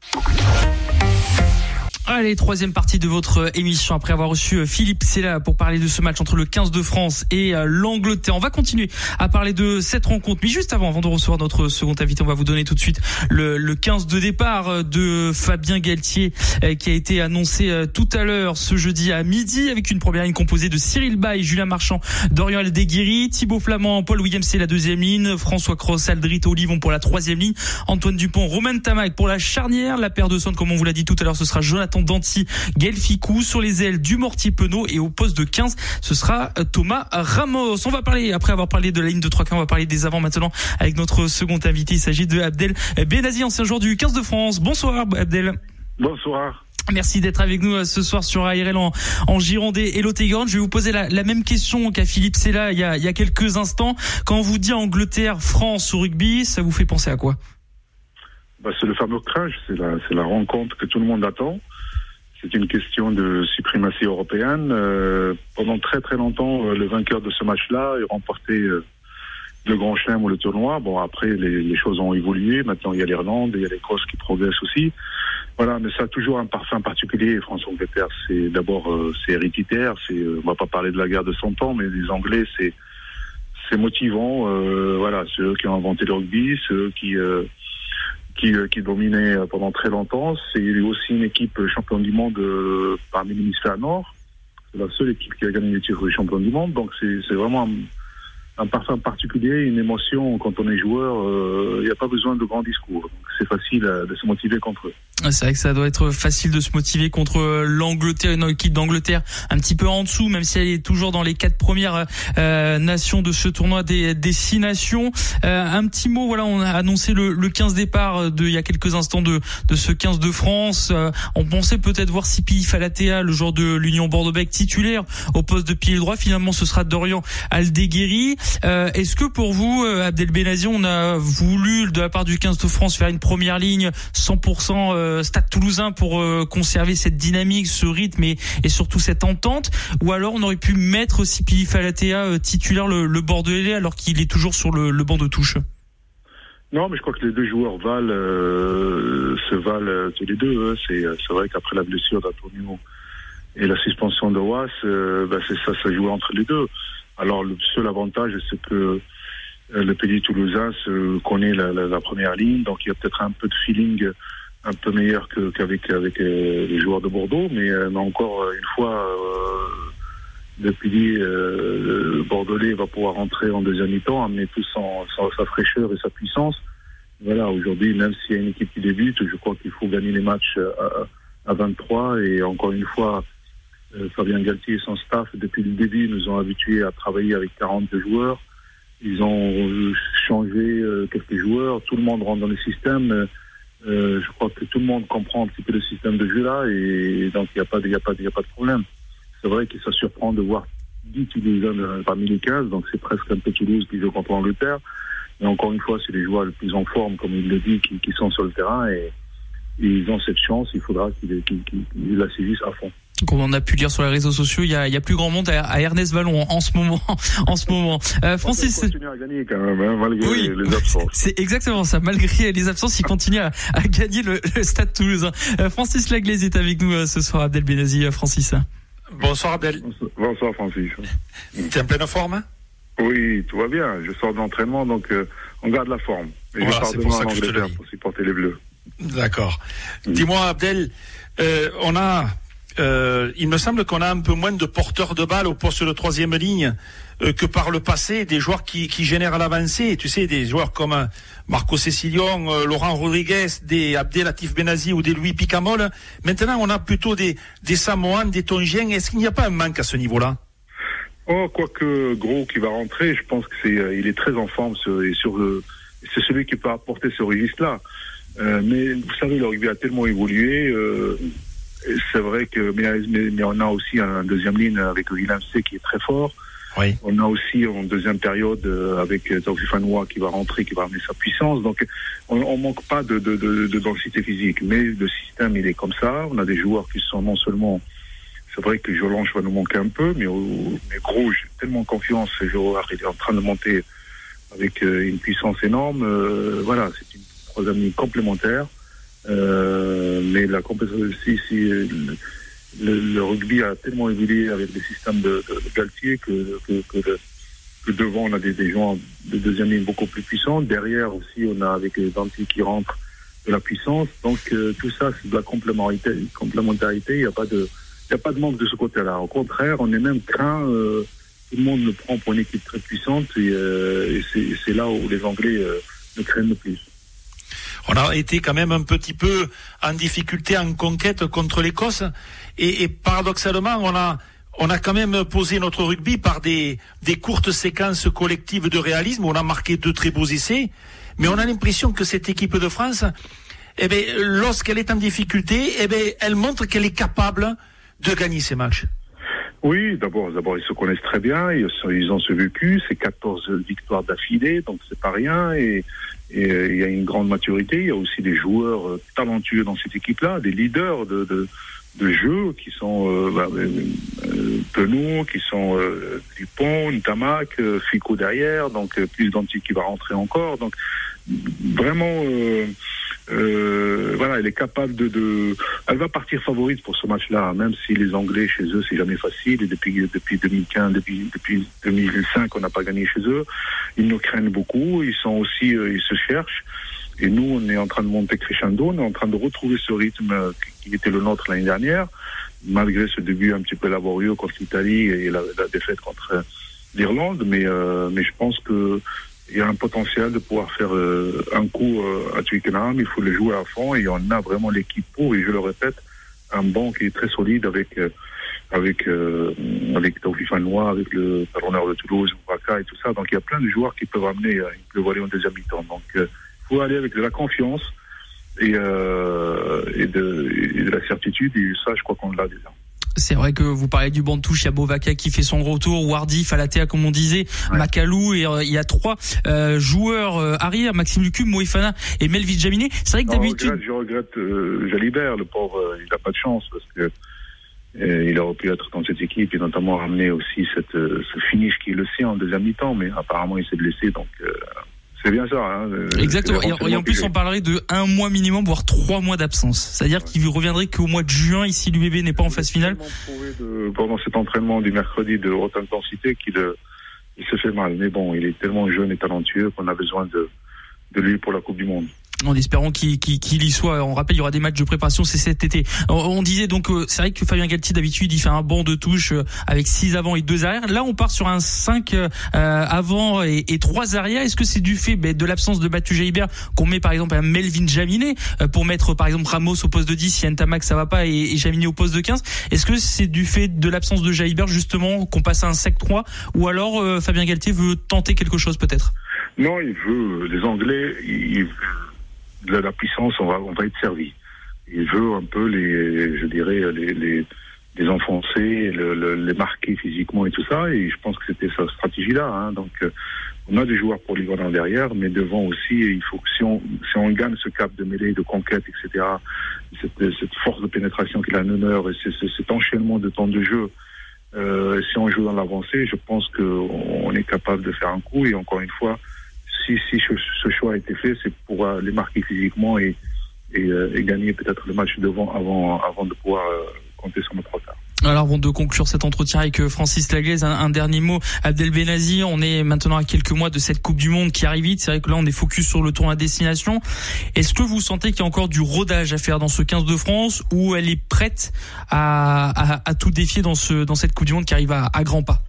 Allez, troisième partie de votre émission après avoir reçu euh, Philippe Sella pour parler de ce match entre le 15 de France et euh, l'Angleterre. On va continuer à parler de cette rencontre. Mais juste avant, avant de recevoir notre second invité, on va vous donner tout de suite le, le 15 de départ euh, de Fabien Galtier qui a été annoncé tout à l'heure ce jeudi à midi avec une première ligne composée de Cyril Bay, Julien Marchand, Dorian Aldeguiri, Thibaut Flamand, Paul Williams c'est la deuxième ligne, François Cross, Aldrit, Olivon pour la troisième ligne, Antoine Dupont, Romain Tamac pour la charnière, la paire de centre comme on vous l'a dit tout à l'heure, ce sera Jonathan Danti, Gaël Ficou sur les ailes du Mortier Penaud et au poste de 15, ce sera Thomas Ramos. On va parler, après avoir parlé de la ligne de 3 on va parler des avants maintenant avec notre second invité. Il s'agit de Abdel Benazi, ancien joueur du 15 de France. Bonsoir Abdel. Bonsoir. Merci d'être avec nous euh, ce soir sur ARL en, en Gironde et lot Je vais vous poser la, même question qu'à Philippe Sella il y, a, il y a quelques instants. Quand on vous dit Angleterre, France au rugby, ça vous fait penser à quoi? Bah, C'est le fameux crash, c'est la, la rencontre que tout le monde attend. C'est une question de suprématie européenne. Euh, pendant très très longtemps, euh, le vainqueur de ce match-là est remporté euh, le Grand Chelem ou le tournoi. Bon, après, les, choses ont évolué. Maintenant, il y a l'Irlande, il y a l'Écosse qui progressent aussi. Voilà, mais ça a toujours un parfum particulier. France-Angleterre, c'est d'abord c'est héréditaire. C'est, on va pas parler de la guerre de 100 ans, mais les Anglais, c'est c'est motivant. voilà, c'est eux qui ont inventé le rugby, c'est eux qui qui, euh, qui dominait euh, pendant très longtemps. C'est aussi une équipe champion du monde euh, parmi l'hémisphère nord. C'est la seule équipe qui a gagné le titre de champion du monde. Donc c'est vraiment un parfum particulier, une émotion quand on est joueur. Il n'y a pas besoin de grands discours. C'est facile de se motiver contre eux. C'est vrai que ça doit être facile de se motiver contre euh, l'Angleterre, une équipe d'Angleterre un petit peu en dessous, même si elle est toujours dans les quatre premières nations de ce tournoi des, des six nations. un petit mot, voilà, on a annoncé le, le 15 départ de il y a quelques instants de, de ce 15 de France. on pensait peut-être voir Sipi Falatea, le joueur de l'Union Bordeaux-Bègles titulaire au poste de pied droit. Finalement, ce sera Dorian Aldeguerri. Euh, est-ce que pour vous, euh, Abdel Benazi, on a voulu de la part du 15 de France faire une première ligne 100% euh, Stade Toulousain pour conserver cette dynamique, ce rythme et, surtout cette entente, ou alors on aurait pu mettre aussi Pili Falatea titulaire le, le Bordelais alors qu'il est toujours sur le, banc de touche non, mais je crois que les deux joueurs valent, se valent tous les deux. Hein. C'est, vrai qu'après la blessure d'Antonio et la suspension de Was, bah, c'est ça, ça joue entre les deux. Alors le seul avantage, c'est que le pays toulousain se connaît la, première ligne, donc il y a peut-être un peu de feeling un peu meilleur qu'avec avec les joueurs de Bordeaux, mais, mais encore une fois, le pilier euh, bordelais va pouvoir rentrer en deuxième mi-temps, amener tout son, sa fraîcheur et sa puissance. Voilà, aujourd'hui, même s'il y a une équipe qui débute, je crois qu'il faut gagner les matchs à, à 23. Et encore une fois, euh, Fabien Galtier et son staff, depuis le début, nous ont habitués à travailler avec 42 joueurs. Ils ont changé euh, quelques joueurs. Tout le monde rentre dans le système. Euh, je crois que tout le monde comprend un petit peu le système de jeu là. Et donc, il n'y a, pas de, a, pas a pas de problème. C'est vrai que ça surprend de voir 10 Toulousains parmi les 15, donc c'est presque un peu Toulouse qui joue contre l'Angleterre. Mais encore une fois, c'est les joueurs les plus en forme, comme il le dit, qui, qui sont sur le terrain et, ils ont cette chance. Il faudra qu'ils la saisissent à fond. Comme on a pu lire sur les réseaux sociaux, il y a, il y a plus grand monde à, à, Ernest Vallon en ce moment. En ce moment, euh, Francis. Il continue à gagner quand même, hein, malgré oui, les absences. C'est exactement ça. Malgré les absences, il continue à, à gagner le, le, Stade Toulousain. Euh, Francis Laglaise est avec nous euh, ce soir. Abdel Benazi, euh, Francis. Bonsoir Abdel. Bonsoir Francis. Tu es en pleine forme hein? Oui, tout va bien. Je sors d'entraînement, donc euh, on garde la forme. Et voilà, je pars demain en Angleterre pour supporter les Bleus. D'accord. Mmh. Dis-moi Abdel, euh, on a, euh, il me semble qu'on a un peu moins de porteurs de balles au poste de troisième ligne euh, que par le passé, des joueurs qui, qui génèrent l'avancée. Tu sais, des joueurs comme Marco Cecilion, euh, Laurent Rodriguez, des Abdelatif Benazi ou des Louis Picamol. Maintenant, on a plutôt des, des Samoans, des Tongiens. Est-ce qu'il n'y a pas un manque à ce niveau-là? Oh, quoique Gros qui va rentrer, je pense que c'est, euh, il est très en forme sur, et sur c'est celui qui peut apporter ce registre-là. Euh, mais vous savez, le a tellement évolué. Euh, c'est vrai que mais, mais, on a aussi un deuxième ligne avec Willem C qui est très fort. Oui. On a aussi en deuxième période euh, avec Taufi Fanois qui va rentrer, qui va amener sa puissance. Donc on, on manque pas de, de, de, de, densité physique, mais le système il est comme ça. On a des joueurs qui sont non seulement c'est vrai que Jolange va nous manquer un peu, mais, mais gros, j'ai tellement confiance. Il est en train de monter avec une puissance énorme. Euh, voilà, c'est une troisième ligne complémentaire. Euh, mais la compétition aussi, si, le, le, rugby a tellement évolué avec les systèmes de, de, Galtier que, que, que, de, que, devant on a des, des gens de deuxième ligne beaucoup plus puissants. Derrière aussi, on a avec les Antilles qui rentrent de la puissance. Donc euh, tout ça, c'est de la complémentarité. complémentarité. Il n'y a pas de, il n'y a pas de manque de ce côté-là. Au contraire, on est même craint. Euh, tout le monde le prend pour une équipe très puissante et, euh, et c'est là où les Anglais euh, le craignent le plus. On a été quand même un petit peu en difficulté en conquête contre l'Écosse. Et, paradoxalement on a on a quand même posé notre rugby par des, des courtes séquences collectives de réalisme. On a marqué deux très beaux essais. Mais on a l'impression que cette équipe de France eh bien, lorsqu'elle est en difficulté eh bien, elle montre qu'elle est capable de gagner ces matchs. Oui, d'abord, d'abord, ils se connaissent très bien, ils, ils ont ce vécu, c'est 14 victoires d'affilée, donc c'est pas rien, et, euh, il y a une grande maturité, il y a aussi des joueurs euh, talentueux dans cette équipe-là, des leaders de, de, de jeu qui sont euh, bah, euh, Penou, qui sont euh, Dupont, Ntamak, euh, Fico derrière, donc plus d'Anti qui va rentrer encore, donc vraiment euh, voilà, elle est capable de, de, Elle va partir favorite pour ce match-là, même si les Anglais chez eux c'est jamais facile. Et depuis depuis 2015, depuis depuis 2005, on n'a pas gagné chez eux. Ils nous craignent beaucoup. Ils sont aussi, euh, ils se cherchent. Et nous, on est en train de monter crescendo. On est en train de retrouver ce rythme qui était le nôtre l'année dernière, malgré ce début un petit peu laborieux contre l'Italie et la, défaite contre l'Irlande. Mais euh, mais je pense que il y a un potentiel de pouvoir faire euh, un coup euh, à Twickenham. Il faut le jouer à fond et on a vraiment l'équipe pour. Et je le répète, un banc qui est très solide avec euh, avec euh, avec Taufi Fanois, avec le talonneur de Toulouse, Waka et tout ça. Donc il y a plein de joueurs qui peuvent amener, euh, ils peuvent aller en deuxième mi-temps. Donc faut aller avec de la confiance et, euh, et, de, et de la certitude. Et ça, je crois qu'on l'a déjà. C'est vrai que vous parlez du banc de touche, il y a Bovaka qui fait son retour, Wardy, Falatea comme on disait, ouais. Makalou et euh, il y a trois euh, joueurs euh, arrière, Maxime Lucu, Moïfana et Melvin Jaminet. C'est vrai que d'habitude... Je regrette, Jalibert, le pauvre, il n'a pas de chance parce que il aurait pu être dans cette équipe et notamment ramener aussi cette, ce finish qui est le sien en deuxième mi-temps, mais apparemment il s'est blessé donc C'est bien ça. Hein. Exactement. Et, en plus, on parlerait de un mois minimum, voire trois mois d'absence. C'est-à-dire qu'il reviendrait qu'au mois de juin, ici l'UBB n'est pas en phase finale. De, pendant cet entraînement du mercredi de haute intensité qu'il il se fait mal. Mais bon, il est tellement jeune et talentueux qu'on a besoin de, de lui pour la Coupe du Monde en espérant qu'il y soit. On rappelle, il y aura des matchs de préparation, c'est cet été. On, disait donc, euh, c'est vrai que Fabien Galtier d'habitude, il fait un banc de touche euh, avec 6 avant et 2 arrière. Là, on part sur un 5 euh, avant et, et 3 arrière. Est-ce que c'est du fait ben, de l'absence de Batu Jaibert qu'on met par exemple un Melvin Jaminet pour mettre par exemple Ramos au poste de 10 si Ntamak ça va pas et, et Jaminet au poste de 15 Est-ce que c'est du fait de l'absence de Jaibert justement qu'on passe à un sec 3 ou alors Fabien Galtier veut tenter quelque chose peut-être? Non, il veut. Les Anglais, ils de la puissance, on va, on va être servi. Il veut un peu les, je dirais, les, les, enfoncer, le, les marquer physiquement et tout ça. Et je pense que c'était sa stratégie-là. Hein. Donc, euh, on a des joueurs pour les polyvalents derrière, mais devant aussi, il faut que si on, si on gagne ce cap de mêlée, de conquête, etc., cette, cette force de pénétration qu'il a en honneur et cet enchaînement de temps de jeu, euh, si on joue dans l'avancée, je pense qu'on est capable de faire un coup. Et encore une fois, si, ce choix a été fait, c'est pour euh, les marquer physiquement et, euh, et, gagner peut-être le match devant avant, de pouvoir euh, compter sur notre retard. Alors avant de conclure cet entretien avec Francis Laglaise, un, dernier mot. Abdel Benazi, on est maintenant à quelques mois de cette Coupe du Monde qui arrive vite. C'est vrai que là on est focus sur le tour à destination. Est-ce que vous sentez qu'il y a encore du rodage à faire dans ce 15 de France ou elle est prête à, tout défier dans, ce, dans cette Coupe du Monde qui arrive à grands pas?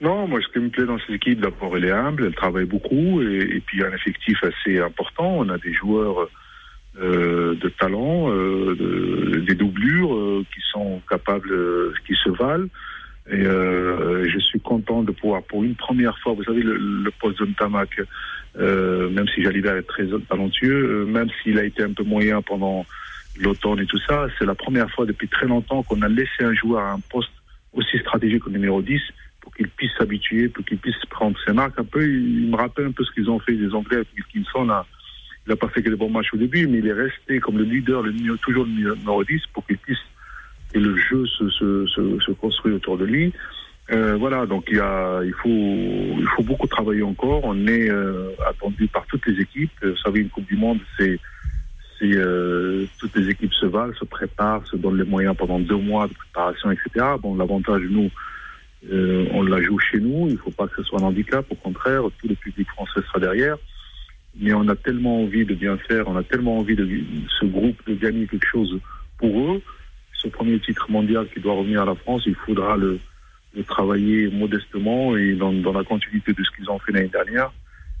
Non, moi, ce qui me plaît dans cette équipe, d'abord, elle est humble, elle travaille beaucoup, et, et, puis il y a un effectif assez important. On a des joueurs euh, de talent, euh, de, des doublures euh, qui sont capables, euh, qui se valent. Et euh, je suis content de pouvoir, pour une première fois, vous savez, le, le poste de Ntamak, même si Jalibert est très talentueux, même s'il a été un peu moyen pendant l'automne et tout ça, c'est la première fois depuis très longtemps qu'on a laissé un joueur à un poste aussi stratégique au numéro 10 pour qu'il puisse s'habituer, pour qu'il puisse prendre ses marques. Un peu, il me rappelle un peu ce qu'ils ont fait les Anglais avec Wilkinson. Là. Il n'a pas fait que des bons matchs au début, mais il est resté comme le leader, le, toujours le numéro 10, pour qu'il puisse et le jeu se, se, se, construit autour de lui. Euh, voilà, donc il, y a, il, faut, il faut beaucoup travailler encore. On est euh, attendu par toutes les équipes. Vous savez, une Coupe du Monde, c'est c'est euh, toutes les équipes se valent, se préparent, se donnent les moyens pendant deux mois de préparation, etc. Bon, l'avantage, nous, euh, on la joue chez nous, il ne faut pas que ce soit un handicap, au contraire, tout le public français sera derrière. Mais on a tellement envie de bien faire, on a tellement envie de ce groupe de gagner quelque chose pour eux. Ce premier titre mondial qui doit revenir à la France, il faudra le, le travailler modestement et dans, dans, la continuité de ce qu'ils ont fait l'année dernière.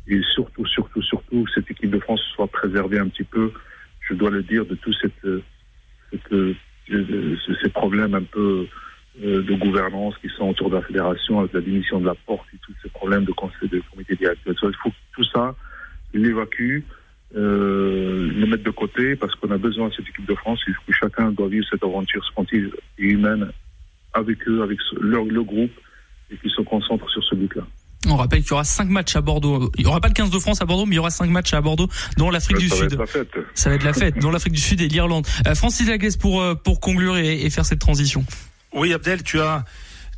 Et surtout, surtout, surtout, cette équipe de France soit préservée un petit peu, je dois le dire, de tous cette, ces problèmes un peu euh, de gouvernance qui sont autour de la fédération avec la démission de la porte et tous ces problèmes de conseil de comité directeur. Il faut que tout ça, l'évacue, euh, le mettre de côté parce qu'on a besoin de cette équipe de France et que chacun doit vivre cette aventure sportive et humaine avec eux, avec leur, le groupe et qu'ils se concentrent sur ce but-là. On rappelle qu'il y aura cinq matchs à Bordeaux. Il n'y aura pas le 15 de France à Bordeaux, mais il y aura cinq matchs à Bordeaux, dont l'Afrique du Sud. Ça va être la fête, dont l'Afrique du Sud et l'Irlande. Euh, Francis Lagasse pour euh, pour conclure et, et faire cette transition. Oui, Abdel, tu as,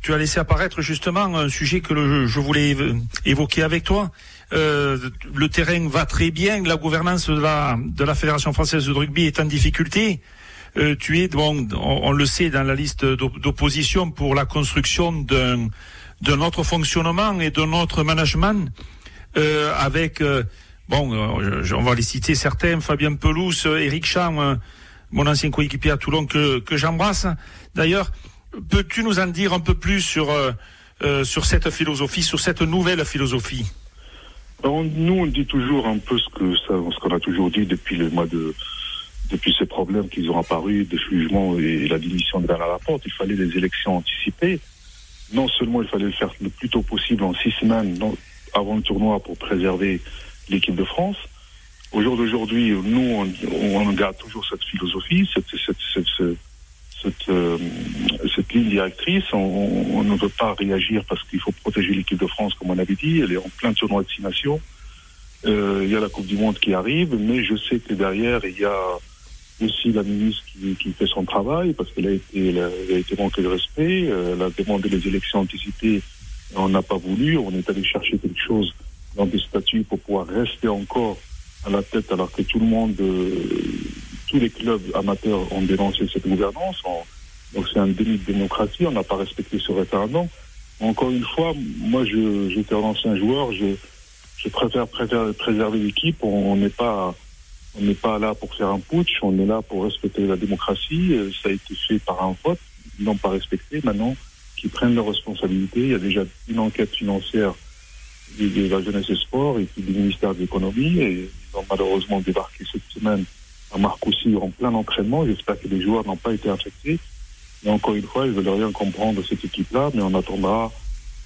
tu as laissé apparaître justement un sujet que je voulais évoquer avec toi. Euh, le terrain va très bien, la gouvernance de la, de la Fédération française de rugby est en difficulté. Euh, tu es, bon, on, le sait, dans la liste d'opposition pour la construction d'un de notre fonctionnement et de notre management, euh, avec, bon, on va les citer certains, Fabien Pelouse, Eric Champ, mon ancien coéquipier à Toulon que, que j'embrasse. D'ailleurs, Peux-tu nous en dire un peu plus sur, euh, euh, sur cette philosophie, sur cette nouvelle philosophie? Nous, on dit toujours un peu ce ça, ce qu'on a toujours dit depuis le mois de depuis ces problèmes qui ont apparu de jugement et la démission de Bernard Laporte. Il fallait des élections anticipées. Non seulement il fallait le faire le plus tôt possible en six semaines avant le tournoi pour préserver l'équipe de France. Au jour d'aujourd'hui, nous, on, on, garde toujours cette philosophie, cette, cette, euh, cette ligne directrice. On, ne veut pas réagir parce qu'il faut protéger l'équipe de France, comme on avait dit. Elle est en plein tournoi de six. Euh, il y a la Coupe du Monde qui arrive, mais je sais que derrière, il y a aussi la ministre qui, fait son travail parce qu'elle a été, elle a, de respect. Euh, elle a demandé les élections anticipées. On n'a pas voulu. On est allé chercher quelque chose dans des statuts pour pouvoir rester encore à la tête alors que tout le monde, tous les clubs amateurs ont dénoncé cette gouvernance. donc c'est un délit de démocratie, on n'a pas respecté ce référendum. Encore une fois, moi j'étais un ancien joueur, je, préfère, préserver l'équipe, on n'est pas on n'est pas là pour faire un putsch, on est là pour respecter la démocratie. Euh, ça a été fait par un vote, ils n'ont pas respecté. Maintenant, qu'ils prennent leurs responsabilités. Il y a déjà une enquête financière de la jeunesse et sport et du ministère de l'économie. Et ils ont malheureusement débarqué cette semaine à Marcoussis en plein entraînement. J'espère que les joueurs n'ont pas été infectés. Mais encore une fois, ils ne veulent rien comprendre de cette équipe-là, mais on attendra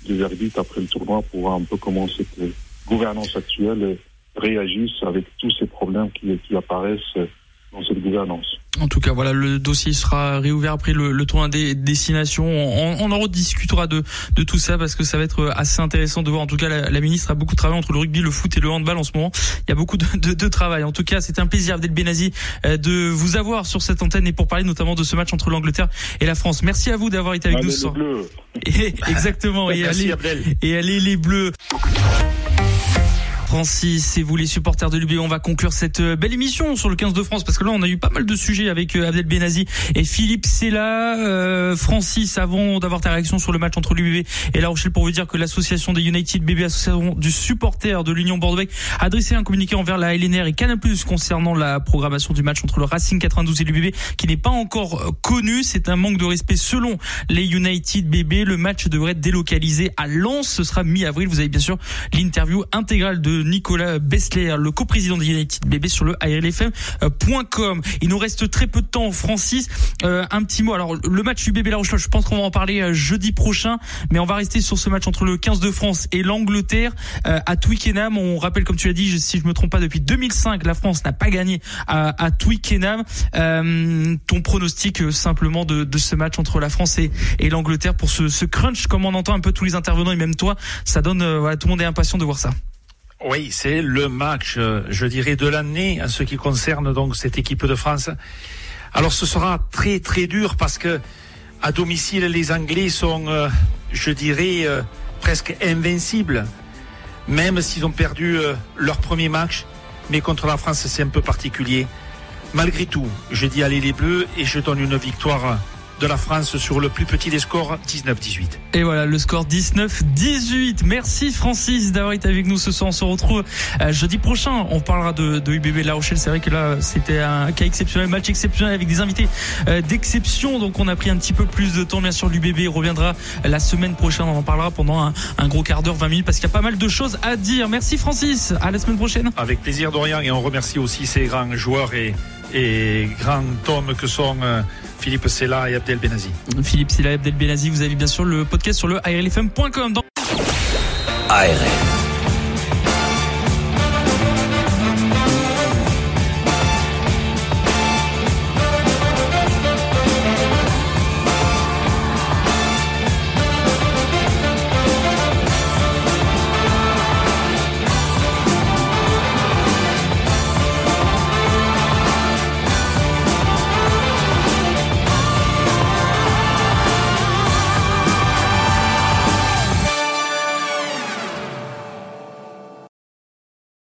des verdicts après le tournoi pour voir un peu comment cette gouvernance actuelle réagisse avec tous ces problèmes qui apparaissent dans cette gouvernance. En tout cas, voilà, le dossier sera réouvert après le, le tournoi des destinations. On, on, en rediscutera de, de tout ça parce que ça va être assez intéressant de voir. En tout cas, la, la, ministre a beaucoup travaillé entre le rugby, le foot et le handball en ce moment. Il y a beaucoup de, de, de travail. En tout cas, c'était un plaisir, Abdel Benazi, euh, de vous avoir sur cette antenne et pour parler notamment de ce match entre l'Angleterre et la France. Merci à vous d'avoir été avec nous. Les bleus. Et, exactement. et, allez, et allez les bleus. Francis et vous les supporters de l'UB, on va conclure cette euh, belle émission sur le 15 de France parce que là on a eu pas mal de sujets avec euh, Abdel Benazi et Philippe Sella. Euh, Francis, avant d'avoir ta réaction sur le match entre l'UBB et La Rochelle pour vous dire que l'association des United BB, association du supporter de l'Union bordeaux a adressé un communiqué envers la LNR et Canal+ concernant la programmation du match entre le Racing 92 et l'UBB qui n'est pas encore euh, connu. C'est un manque de respect selon les United BB. Le match devrait être délocalisé à Lens. Ce sera mi-avril. Vous avez bien sûr l'interview intégrale de Nicolas Bessler, le coprésident de United BB sur le ARLFM.com. Il nous reste très peu de temps, Francis. Euh, un petit mot. Alors, le match UBB La Rochelle, je pense qu'on va en parler euh, jeudi prochain, mais on va rester sur ce match entre le 15 de France et l'Angleterre euh, à Twickenham. On rappelle, comme tu l'as dit, si je me trompe pas, depuis 2005, la France n'a pas gagné à, à Twickenham. Euh, ton pronostic euh, simplement de, de, ce match entre la France et, et l'Angleterre pour ce, ce, crunch, comme on entend un peu tous les intervenants et même toi, ça donne, euh, voilà, tout le monde est impatient de voir ça. Oui, c'est le match, je dirais, de l'année en ce qui concerne donc cette équipe de France. Alors ce sera très très dur parce que à domicile les Anglais sont, euh, je dirais, euh, presque invincibles, même s'ils ont perdu euh, leur premier match. Mais contre la France, c'est un peu particulier. Malgré tout, je dis allez les Bleus et je donne une victoire de la France sur le plus petit des scores 19-18. Et voilà le score 19-18. Merci Francis d'avoir été avec nous ce soir. On se retrouve euh, jeudi prochain. On parlera de, de UBB La Rochelle. C'est vrai que là c'était un cas exceptionnel, match exceptionnel avec des invités euh, d'exception. Donc on a pris un petit peu plus de temps. Bien sûr l'UBB reviendra la semaine prochaine. On en parlera pendant un, un gros quart d'heure, 20 minutes parce qu'il y a pas mal de choses à dire. Merci Francis. À la semaine prochaine. Avec plaisir Dorian et on remercie aussi ces grands joueurs et, et grands hommes que sont euh, Philippe Sella et Abdel Benazi. Philippe Sella et Abdel Benazi, vous avez bien sûr le podcast sur le ARLFM.com. Dans... ARL.